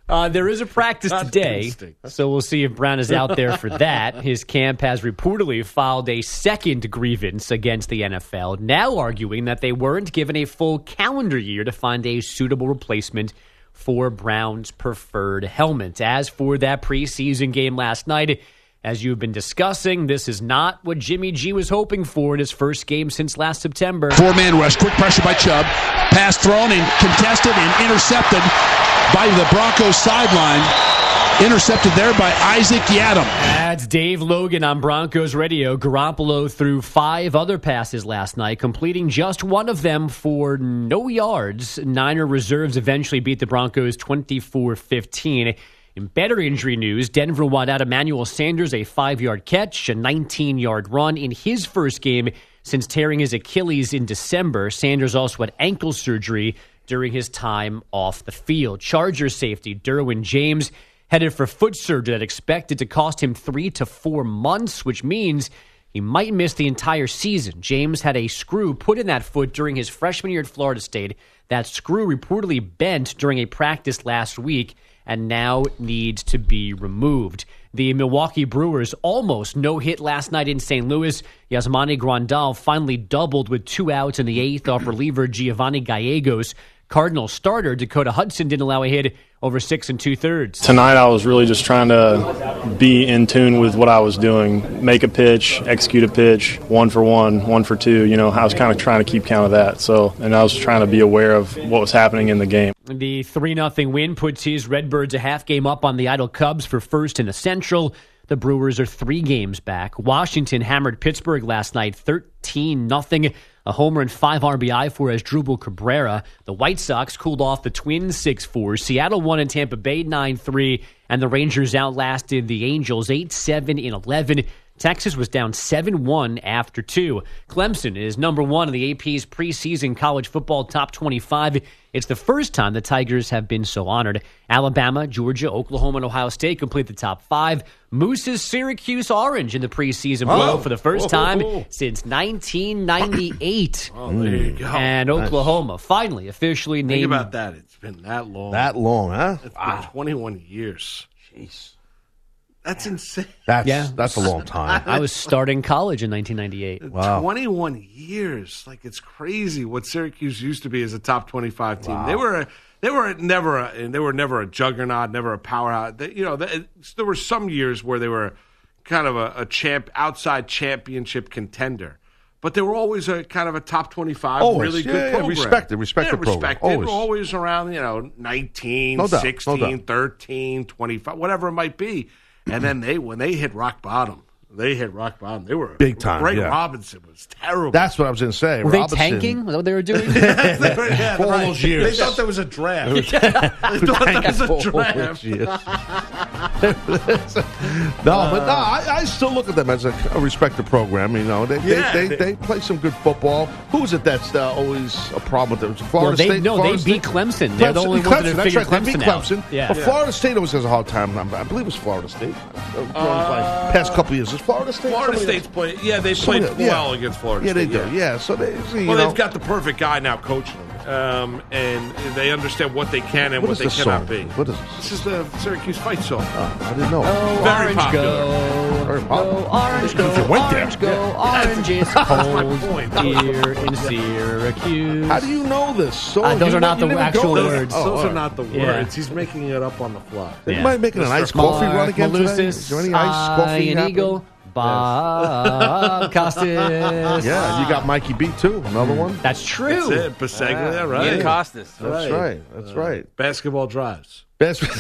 S7: Uh, there is a practice
S3: That's
S7: today, so we'll see if Brown is out there for that. His camp has reportedly filed a second grievance against the NFL, now arguing that they weren't given a full calendar year to find a suitable replacement for Brown's preferred helmet. As for that preseason game last night, as you've been discussing, this is not what Jimmy G was hoping for in his first game since last September.
S8: Four man rush, quick pressure by Chubb. Pass thrown and contested and intercepted by the Broncos sideline. Intercepted there by Isaac Yiadom.
S7: That's Dave Logan on Broncos Radio. Garoppolo threw five other passes last night, completing just one of them for no yards. Niner reserves eventually beat the Broncos 24 15. In better injury news, Denver won out Emmanuel Sanders a five yard catch, a 19 yard run in his first game since tearing his Achilles in December. Sanders also had ankle surgery during his time off the field. Charger safety Derwin James headed for foot surgery that expected to cost him three to four months, which means he might miss the entire season. James had a screw put in that foot during his freshman year at Florida State. That screw reportedly bent during a practice last week and now needs to be removed. The Milwaukee Brewers almost no hit last night in St. Louis. Yasmani Grandal finally doubled with two outs in the eighth off reliever Giovanni Gallegos. Cardinal starter Dakota Hudson didn't allow a hit over six and two thirds.
S9: Tonight, I was really just trying to be in tune with what I was doing, make a pitch, execute a pitch, one for one, one for two. You know, I was kind of trying to keep count of that. So, and I was trying to be aware of what was happening in the game.
S7: The 3 0 win puts his Redbirds a half game up on the Idle Cubs for first in the Central. The Brewers are three games back. Washington hammered Pittsburgh last night 13 0. A homer and five RBI for Asdrubal Cabrera. The White Sox cooled off the Twins 6 4. Seattle won in Tampa Bay 9 3. And the Rangers outlasted the Angels 8 7 in 11. Texas was down 7 1 after two. Clemson is number one in the AP's preseason college football top 25. It's the first time the Tigers have been so honored. Alabama, Georgia, Oklahoma, and Ohio State complete the top five. Moose's Syracuse Orange in the preseason oh. blow for the first time since 1998.
S3: Oh, there you go.
S7: And Oklahoma finally officially
S3: Think
S7: named.
S3: about that. It's been that long.
S5: That long, huh?
S3: It's been 21 years. Jeez. That's insane.
S5: That's
S7: Yeah.
S5: that's a long time.
S7: I was starting college in 1998.
S5: Wow.
S3: 21 years. Like it's crazy what Syracuse used to be as a top 25 team. They were a, they were never a, and they were never a juggernaut, never a powerhouse. They, you know, they, there were some years where they were kind of a, a champ outside championship contender. But they were always a kind of a top twenty-five,
S5: Always.
S3: really
S5: Yeah,
S3: good
S5: yeah,
S3: program.
S5: respected, respected
S3: yeah,
S5: program.
S3: respected.
S5: Always.
S3: always around, you know, 19,
S5: No doubt, no
S3: 16,
S5: doubt.
S3: 13, 25, whatever it might be. And then they, when they hit rock bottom, they hit rock bottom. They were
S5: Big time,
S3: Greg
S5: yeah.
S3: Robinson was terrible.
S5: That's what I was going to say.
S7: Were they tanking? Was that what they were doing?
S3: yeah,
S5: For all
S3: right.
S5: those years.
S3: They thought there was a draft. they thought there was a
S5: For
S3: draft.
S5: Those years. no, but no, I, I still look at them as a, a respected program. You know, they,
S3: Yeah.
S5: they, they, they play some good football. Who is it that's uh, always a problem with them? Is Florida
S7: Well, they-
S5: State?
S7: no,
S5: Florida
S7: they beat Clemson. They're the only
S5: beat
S7: ones that have
S5: That's
S7: figured
S5: right. They beat
S7: Clemson out.
S5: Clemson.
S7: Yeah.
S5: But
S7: Yeah.
S5: Florida State always has a hard time. I believe it was Florida State. Uh, past couple years, is Florida State?
S3: Florida
S5: Somebody-
S3: State's played. Yeah, they
S5: somebody-
S3: played
S5: yeah.
S3: well against Florida.
S5: Yeah, they
S3: State,
S5: do. Yeah, so they. You
S3: Well,
S5: know,
S3: they've got the perfect guy now coaching them, um, and they understand what they can and
S5: What
S3: what,
S5: is
S3: they
S5: this
S3: cannot
S5: song?
S3: be.
S5: What is this?
S3: This is the Syracuse fight song.
S5: I didn't know.
S7: Oh,
S3: Very
S7: orange
S3: popular.
S7: go,
S5: Very
S7: go, orange go,
S5: If you went there.
S7: orange go, orange is cold here in Syracuse.
S5: How do you know this? So
S7: Uh, those are not the actual
S5: go there?
S7: words.
S5: Oh,
S3: Those
S5: all
S3: are not the
S7: Yeah.
S3: words. He's making it up on the fly.
S5: Anybody making an iced coffee run again today? Is there any iced coffee
S7: an
S5: happening?
S7: eagle, Bob Costas.
S5: Yeah, you got Mikey B too. Another one.
S7: That's true.
S3: That's it. Baseglia, right?
S10: Ian Costas.
S5: That's right. That's right.
S3: Basketball drives.
S5: Best.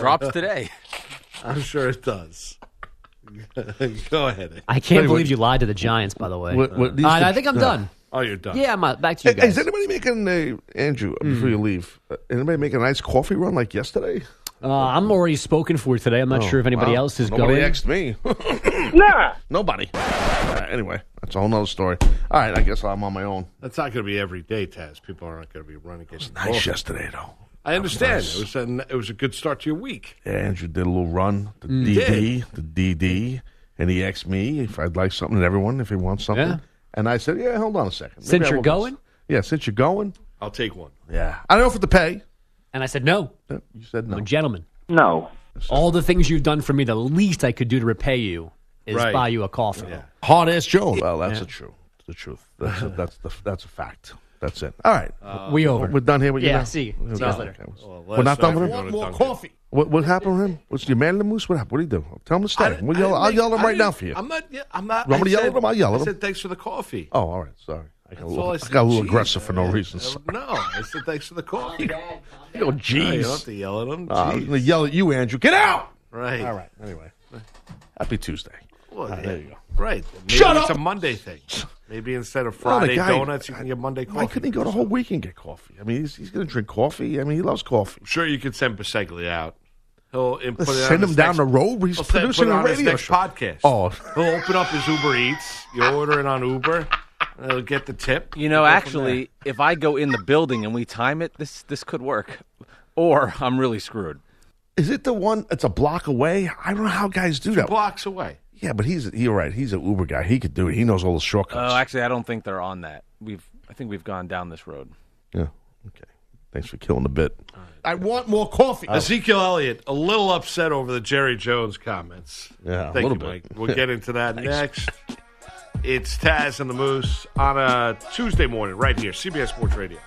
S10: Drops today.
S3: I'm sure it does. Go ahead.
S7: I can't
S5: Wait,
S7: believe
S5: what-
S7: you lied to the Giants, by the way.
S5: What- what these
S7: Uh, I
S5: the-
S7: think I'm
S5: no.
S7: done.
S3: Oh, you're done.
S7: Yeah, I'm uh, back to you
S5: Hey,
S7: guys.
S5: is anybody making a Andrew before you leave? Uh, anybody making a nice coffee run like yesterday?
S7: Uh, I'm already spoken for today. I'm not sure if anybody
S5: Oh, Wow.
S7: else is
S5: Nobody
S7: going.
S5: asked me. nah, nobody. Uh, anyway, that's a whole nother story. All right, I guess I'm on my own.
S3: That's not going to be every day, Taz. People aren't going to be running against the
S5: Nice
S3: ball.
S5: yesterday though.
S3: I understand.
S5: Nice.
S3: It was a it was a good start to your week.
S5: Yeah, Andrew did a little run, the
S7: Mm.
S5: DD, the DD, and he asked me if I'd like something, and everyone if he wants something.
S7: Yeah.
S5: And I said, yeah, hold on a second.
S7: Since
S5: I
S7: you're
S5: will-
S7: going?
S5: Yeah, since you're going.
S3: I'll take one.
S5: Yeah. I don't know if it to pay.
S7: And I said, no,
S5: You said
S7: I'm
S5: no.
S7: a gentleman.
S4: No.
S7: All the things you've done for me, the least I could do to repay you is
S3: Right.
S7: buy you a coffee.
S5: Hard ass Joe. Well, that's the truth. The truth. That's a, that's the that's a fact. That's it. All right.
S7: we over.
S5: We're done here with you
S7: Yeah,
S5: now?
S7: see.
S5: Okay.
S7: See you guys later.
S5: Okay.
S3: Well,
S5: We're not done
S3: uh,
S5: with him?
S3: go to Dunkin'.
S5: What, what happened to him? What's your man in the moose? What happened? What did he do? Tell him to stay.
S3: I-
S5: We'll yell, I'll
S3: make-
S5: yell at him right now for you.
S3: I'm not. yeah, I'm not.
S5: You want me to yell at him? I'll yell at
S3: I
S5: him.
S3: said thanks for the coffee.
S5: Oh, all right. Sorry. I got, a little,
S3: I
S5: I got a little aggressive for no reason. Sorry.
S3: No, I said thanks for the coffee.
S5: Oh,
S3: Yeah, you don't have to yell at him.
S5: Uh, I'm
S3: Jeez.
S5: going to yell at you, Andrew. Get out!
S3: right.
S5: All right. Anyway. Happy Tuesday.
S3: Well,
S5: Ah, there you go.
S3: Right. Maybe
S5: Shut
S3: it's
S5: up!
S3: a Monday thing. Maybe instead of
S5: Well,
S3: Friday
S5: guy-
S3: donuts, you can get Monday coffee.
S5: Why couldn't he go the whole week and get coffee? I mean, he's, he's going to drink coffee. I mean, he loves coffee.
S3: I'm sure you could send Baseglia out. He'll input it
S5: send
S3: his
S5: him down
S3: next-
S5: the road. He's
S3: he'll send-
S5: producing
S3: put
S5: a
S3: on his
S5: radio
S3: next
S5: show.
S3: podcast.
S5: Oh.
S3: He'll open up his Uber Eats. You order it on Uber. And he'll get the tip.
S10: You know, actually, if I go in the building and we time it, this this could work. Or I'm really screwed.
S5: Is it the one that's a block away? I don't know how guys do
S3: there.
S5: that.
S3: blocks away.
S5: Yeah, but he's you're right. He's an Uber guy. He could do it. He knows all the shortcuts.
S10: Oh, actually, I don't think they're on that. We've I think we've gone down this road.
S5: yeah. Okay. Thanks for killing the bit. I want more coffee. Oh.
S3: Ezekiel Elliott, a little upset over the Jerry Jones comments.
S5: Yeah, a
S3: Thank
S5: little
S3: you,
S5: bit.
S3: Mike. We'll get into that next. It's Taz and the Moose on a Tuesday morning right here, CBS Sports Radio.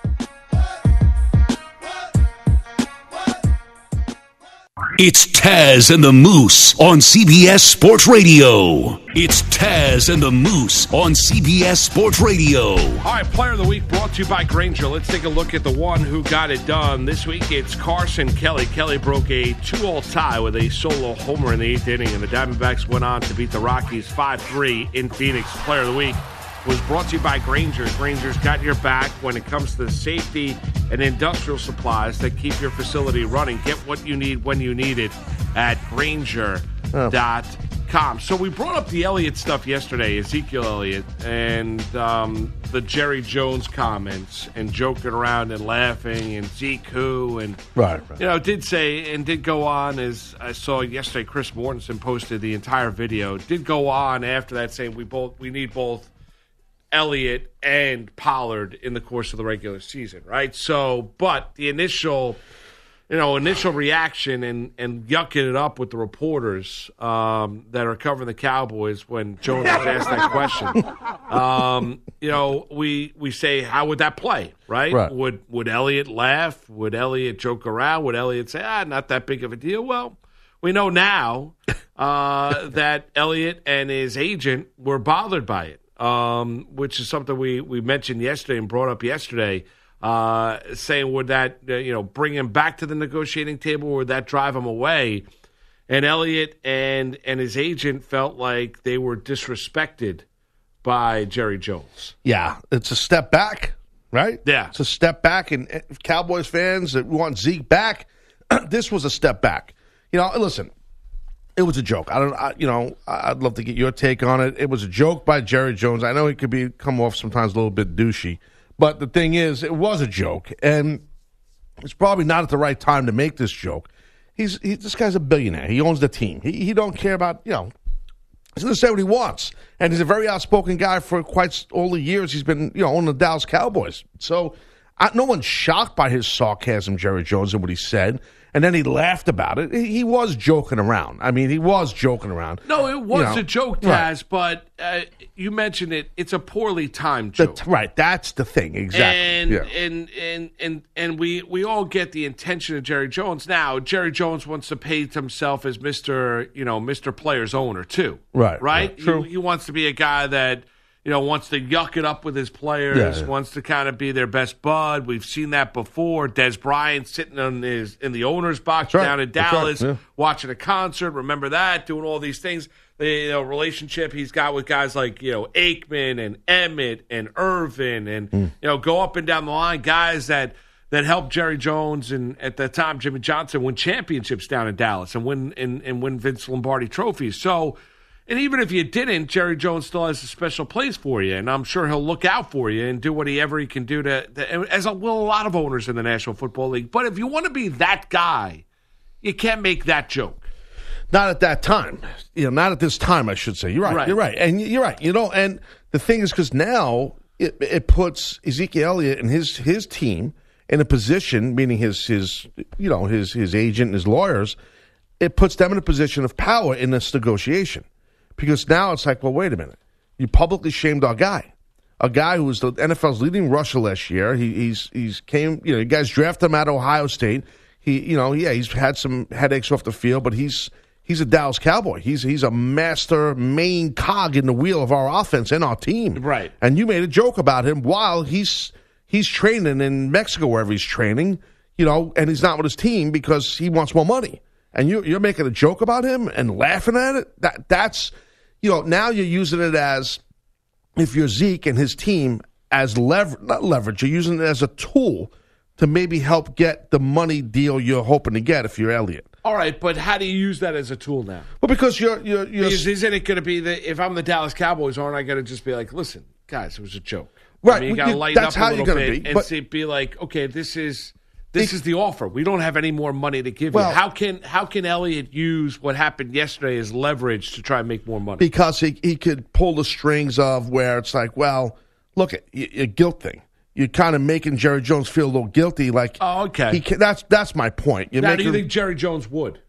S6: It's Taz and the Moose on CBS Sports Radio. It's Taz and the Moose on CBS Sports Radio.
S3: All right, player of the week brought to you by Grainger. Let's take a look at the one who got it done. This week it's Carson Kelly. Kelly broke a two-all tie with a solo homer in the eighth inning, and the Diamondbacks went on to beat the Rockies 5-3 in Phoenix. Player of the week was brought to you by Grainger. Grainger's got your back when it comes to the safety and industrial supplies that keep your facility running. Get what you need when you need it at Grainger.com. So we brought up the Elliott stuff yesterday, Ezekiel Elliott, and um, the Jerry Jones comments and joking around and laughing and Zeke who and
S5: Right, right.
S3: you know, did say and did go on as I saw yesterday. Chris Mortensen posted the entire video. Did go on after that saying we both we need both Elliott and Pollard in the course of the regular season, right? So, but the initial, you know, initial reaction and and yucking it up with the reporters um, that are covering the Cowboys when Jones was asked that question. Um, you know, we we say, how would that play, right?
S5: Right.
S3: Would would Elliott laugh? Would Elliott joke around? Would Elliott say, ah, not that big of a deal? Well, we know now uh, that Elliott and his agent were bothered by it, um, which is something we, we mentioned yesterday and brought up yesterday, uh, saying would that uh, you know bring him back to the negotiating table, or would that drive him away? And Elliott and and his agent felt like they were disrespected by Jerry Jones.
S5: Yeah, it's a step back, right?
S3: Yeah.
S5: It's a step back. And Cowboys fans that want Zeke back, this was a step back. You know, listen, it was a joke. I don't, I, you know, I'd love to get your take on it. It was a joke by Jerry Jones. I know he could be come off sometimes a little bit douchey, but the thing is, it was a joke, and it's probably not at the right time to make this joke. He's he, this guy's a billionaire. He owns the team. He, he don't care about you know He's going to say what he wants, and he's a very outspoken guy for quite all the years he's been, you know, on the Dallas Cowboys. So, I, no one's shocked by his sarcasm, Jerry Jones, and what he said. And then he laughed about it. He, he was joking around. I mean, he was joking around.
S3: No, it was
S5: You know,
S3: a joke, Taz,
S5: right.
S3: but uh, you mentioned it. It's a poorly timed joke.
S5: right, that's the thing. Exactly.
S3: And,
S5: yeah.
S3: and and and and we we all get the intention of Jerry Jones. Now, Jerry Jones wants to paint himself as Mister, you know, Mister Player's owner too.
S5: Right,
S3: right.
S5: right. True.
S3: He, he wants to be a guy that you know wants to yuck it up with his players.
S5: Yeah, yeah.
S3: Wants to kind of be their best bud. We've seen that before. Dez Bryant sitting in his in the owner's box
S5: That's right.
S3: down in
S5: That's right,
S3: Dallas,
S5: yeah.
S3: watching a concert. Remember that? Doing all these things. The you know, relationship he's got with guys like you know Aikman and Emmett and Irvin and
S5: Hmm.
S3: you know go up and down the line guys that that helped Jerry Jones and at that time Jimmy Johnson win championships down in Dallas and win and, and win Vince Lombardi trophies. So and even if you didn't, Jerry Jones still has a special place for you, and I'm sure he'll look out for you and do whatever he can do to, to as a, will a lot of owners in the National Football League. But if you want to be that guy, you can't make that joke.
S5: Not at that time. You know, not at this time, I should say. You're right.
S3: Right.
S5: You're right. And you're right. You know, and the thing is, because now it, it puts Ezekiel Elliott and his his team in a position, meaning his his you know his his agent and his lawyers, it puts them in a position of power in this negotiation. Because now it's like, well, wait a minute. You publicly shamed our guy, a guy who was the NFL's leading rusher last year. He, he's he's came. You know, you guys drafted him out of Ohio State. He, you know, yeah, he's had some headaches off the field, but he's he's a Dallas Cowboy. He's he's a master main cog in the wheel of our offense and our team.
S3: Right.
S5: And you made a joke about him while he's he's training in Mexico wherever he's training. You know, and he's not with his team because he wants more money. And you you're making a joke about him and laughing at it. That that's you know now you're using it as if you're Zeke and his team as lever not leverage. You're using it as a tool to maybe help get the money deal you're hoping to get if you're Elliott.
S3: All right, but how do you use that as a tool now?
S5: Well, because you're you're, you're
S3: Because isn't it going to be that if I'm the Dallas Cowboys, aren't I going to just be like, listen, guys, it was a joke?
S5: Right,
S3: I mean, you got to lighten up a
S5: how
S3: little bit
S5: be,
S3: and say, be like, okay, this is this is the offer. We don't have any more money to give
S5: Well-
S3: you. How can how can Elliott use what happened yesterday as leverage to try and make more money?
S5: because he he could pull the strings of where it's like, well, look, at a guilt thing. You're kind of making Jerry Jones feel a little guilty. Like,
S3: Oh, okay.
S5: can, that's that's my point. You're
S3: now, do you think Jerry Jones would?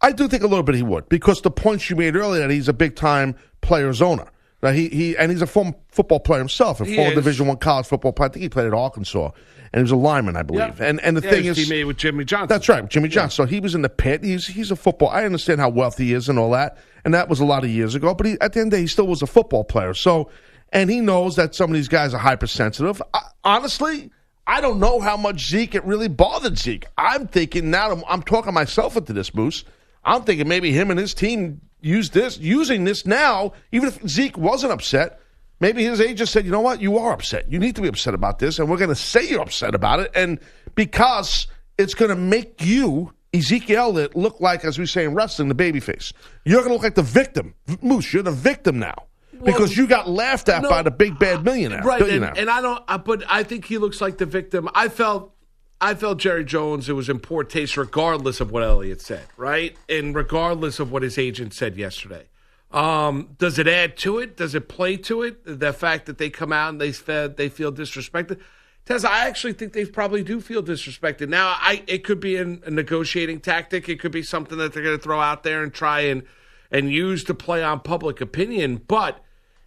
S5: I do think a little bit he would because the points you made earlier that he's a big time players owner. Now, he he and he's a former football player himself, a former. Division One college football player. I think he played at Arkansas, and he was a lineman, I believe.
S3: Yeah.
S5: And and the
S3: Yeah,
S5: thing is,
S3: teammate with Jimmy Johnson.
S5: That's right, Jimmy Johnson. So he was in the pit. He's he's a football. I understand how wealthy he is and all that, and that was a lot of years ago. But he, at the end of the day, he still was a football player. So, and he knows that some of these guys are hypersensitive. I, honestly, I don't know how much Zeke it really bothered Zeke. I'm thinking now. I'm, I'm talking myself into this, Moose. I'm thinking maybe him and his team use this, using this now. Even if Zeke wasn't upset, maybe his agent said, "You know what? You are upset. You need to be upset about this, and we're going to say you're upset about it." And because it's going to make you, Ezekiel Elliott, look like, as we say in wrestling, the babyface. You're going to look like the victim, Moose. You're the victim now because you got laughed at
S3: no,
S5: by the big bad millionaire,
S3: right? And, and I don't. But I think he looks like the victim. I felt. I felt Jerry Jones. It was in poor taste, regardless of what Elliott said, right, and regardless of what his agent said yesterday. Um, does it add to it? Does it play to it? The fact that they come out and they fed, they feel disrespected. Tez, I actually think they probably do feel disrespected. Now, I it could be an, a negotiating tactic. It could be something that they're going to throw out there and try and and use to play on public opinion. But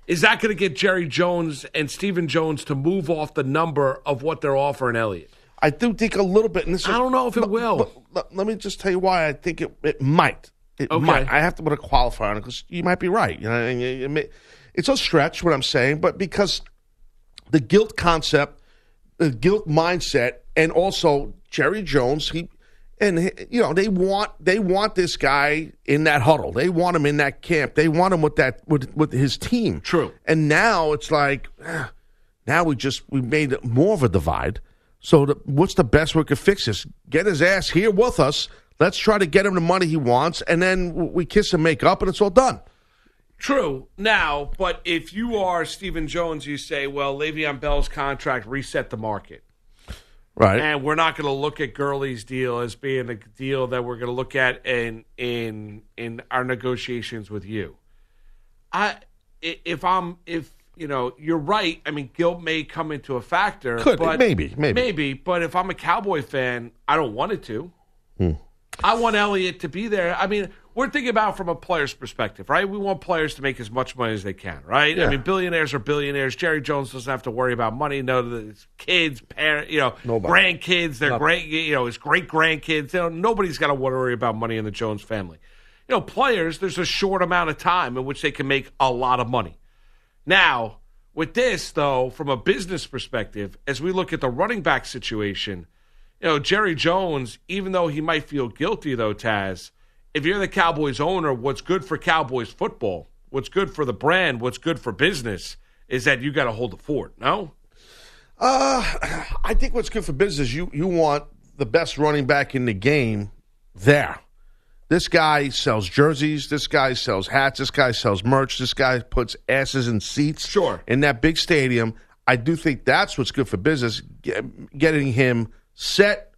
S3: is that going to get Jerry Jones and Stephen Jones to move off the number of what they're offering Elliott?
S5: I do think a little bit. And this
S3: I don't know if it will.
S5: but let, let me just tell you why I think it, it might. It
S3: Okay.
S5: might. I have to put a qualifier on it because you might be right. You know, and you- you may- it's a stretch what I'm saying, but because the guilt concept, the guilt mindset, and also Jerry Jones, he and he- you know they want they want this guy in that huddle. They want him in that camp. They want him with that with with his team.
S3: True.
S5: And now it's like. eh, now we just we made more of a divide. So the, what's the best way to fix this? Get his ass here with us. Let's try to get him the money he wants, and then we kiss and make up, and it's all done.
S3: True. Now, but if you are Stephen Jones, you say, well, Le'Veon Bell's contract reset the market.
S5: Right.
S3: And we're not going to look at Gurley's deal as being a deal that we're going to look at in in in our negotiations with you. I if I'm if you know you're right. I mean, guilt may come into a factor.
S5: Could,
S3: but
S5: maybe, maybe.
S3: maybe. But if I'm a Cowboy fan, I don't want it to.
S5: Hmm.
S3: I want Elliott to be there. I mean, we're thinking about from a player's perspective, right? We want players to make as much money as they can, right? I mean, billionaires are billionaires. Jerry Jones doesn't have to worry about money. No, his kids, parents, you know,
S5: Nobody.
S3: grandkids, their great, you know, his great grandkids. You know, nobody's got to worry about money in the Jones family. You know, players, there's a short amount of time in which they can make a lot of money. Now, with this, though, from a business perspective, as we look at the running back situation, you know, Jerry Jones, even though he might feel guilty, though, Taz, if you're the Cowboys owner, what's good for Cowboys football, what's good for the brand, what's good for business is that you got to hold the fort, no?
S5: Uh, I think what's good for business, you you want the best running back in the game there. This guy sells jerseys. This guy sells hats. This guy sells merch. This guy puts asses in seats.
S3: Sure.
S5: In that big stadium, I do think that's what's good for business. Get, getting him set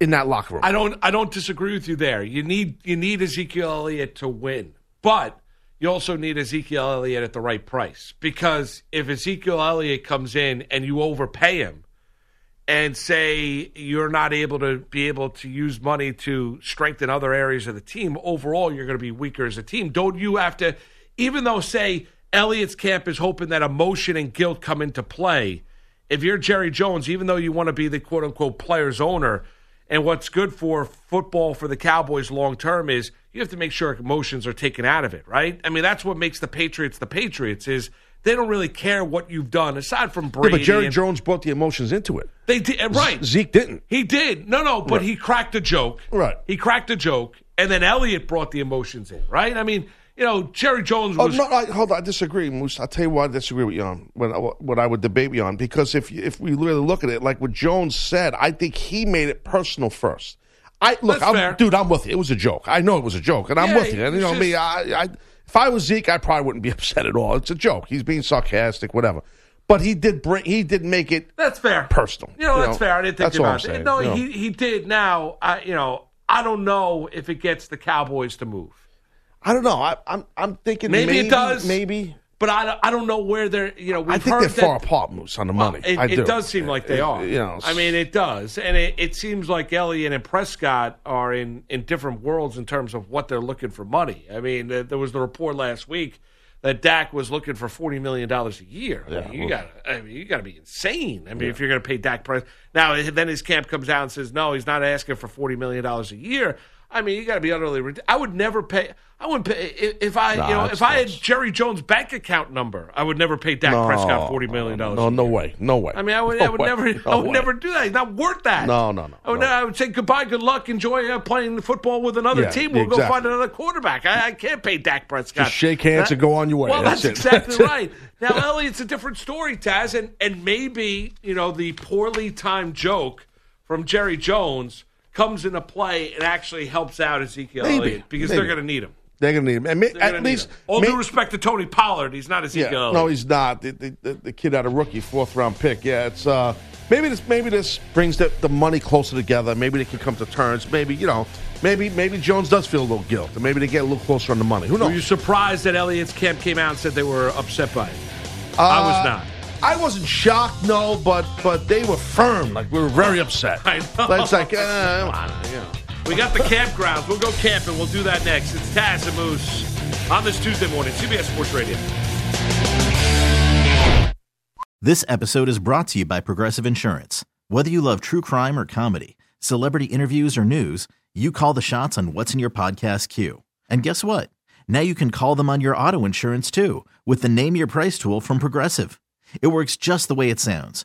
S5: in that locker room.
S3: I don't I don't disagree with you there. You need you need Ezekiel Elliott to win. But you also need Ezekiel Elliott at the right price. Because if Ezekiel Elliott comes in and you overpay him and say you're not able to be able to use money to strengthen other areas of the team, overall you're going to be weaker as a team. Don't you have to even though say Elliott's camp is hoping that emotion and guilt come into play, if you're Jerry Jones, even though you want to be the quote unquote player's owner, and what's good for football for the Cowboys long term is you have to make sure emotions are taken out of it, right? I mean, that's what makes the Patriots the Patriots is they don't really care what you've done aside from
S5: Yeah,
S3: Brady.
S5: but Jerry
S3: and-
S5: Jones brought the emotions into it.
S3: they did right.
S5: Zeke didn't.
S3: He did. No, no, but
S5: Right.
S3: he cracked a joke.
S5: Right.
S3: He cracked a joke, and then Elliott brought the emotions in, right? I mean, you know, Jerry Jones
S5: Oh
S3: was
S5: no, I, hold on. I disagree, Moose. I'll tell you why I disagree with you um, on uh, what, what I would debate you on. Because if if we really look at it, like what Jones said, I think he made it personal first. I look,
S3: That's
S5: I'm,
S3: fair.
S5: dude. I'm with you. It was a joke. I know it was a joke, and I'm
S3: Yeah,
S5: with you. And you know me. I, I if I was Zeke, I probably wouldn't be upset at all. It's a joke. He's being sarcastic, whatever. But he did bring. He did make it.
S3: That's fair.
S5: Personal.
S3: You know,
S5: You
S3: that's
S5: know,
S3: fair. I didn't think
S5: that's all I'm
S3: about it.
S5: saying,
S3: No,
S5: you know.
S3: he he did. Now, I you know, I don't know if it gets the Cowboys to move.
S5: I don't know. I, I'm I'm thinking
S3: Maybe it does.
S5: Maybe.
S3: But I, don't- I don't know where they're. You know, we've
S5: I think
S3: heard
S5: they're far apart, Moose, on the
S3: Well,
S5: money.
S3: It,
S5: I
S3: it
S5: do.
S3: does seem like they
S5: It-
S3: are.
S5: You know,
S3: I mean, it does, and it, it seems like Elliott and Prescott are in in different worlds in terms of what they're looking for money. I mean, there there was the report last week that Dak was looking for forty million dollars a year. I mean, you got I mean, you got to be insane. I mean, if you're going to pay Dak price now, then his camp comes out and says no, he's not asking for forty million dollars a year. I mean, you got to be utterly. I would never pay. I wouldn't pay if, I,
S5: Nah,
S3: you know, if I had Jerry Jones' bank account number, I would never pay Dak Prescott forty million dollars.
S5: No, no way, no way.
S3: I mean, I would,
S5: No
S3: I would
S5: way.
S3: never,
S5: No
S3: I would
S5: way.
S3: never do that. He's not worth that.
S5: No, no, no,
S3: I would,
S5: no.
S3: I would say goodbye, good luck, enjoy uh, playing football with another
S5: Yeah,
S3: team. We'll go find another quarterback. I, I can't pay Dak Prescott.
S5: Just shake hands and go on your way.
S3: Well,
S5: That's
S3: that's, exactly
S5: That's
S3: right. Now, Elliott's a different story, Taz, and and maybe you know the poorly timed joke from Jerry Jones comes into play and actually helps out Ezekiel
S5: Maybe,
S3: Elliott because they're going to need him.
S5: They're going to need him. May, at least,
S3: him. all
S5: may-
S3: due respect to Tony Pollard, he's not as
S5: yeah,
S3: Elliott.
S5: no, he's not. The, the, the, the kid out of a rookie, fourth round pick. Yeah, it's uh, maybe this maybe this brings the, the money closer together. Maybe they can come to terms. Maybe you know, maybe maybe Jones does feel a little guilt, and maybe they get a little closer on the money. Who knows?
S3: Were you surprised that Elliott's camp came out and said they were upset by it? I was
S5: Uh,
S3: not.
S5: I wasn't shocked, no, but but they were firm. Like we were very upset.
S3: I know.
S5: But it's like, uh, come on, you know.
S3: We got the campgrounds. We'll go camping. We'll do that next. It's Taz and Moose on this Tuesday morning, CBS Sports Radio.
S1: This episode is brought to you by Progressive Insurance. Whether you love true crime or comedy, celebrity interviews or news, you call the shots on what's in your podcast queue. And guess what? Now you can call them on your auto insurance too with the Name Your Price tool from Progressive. It works just the way it sounds.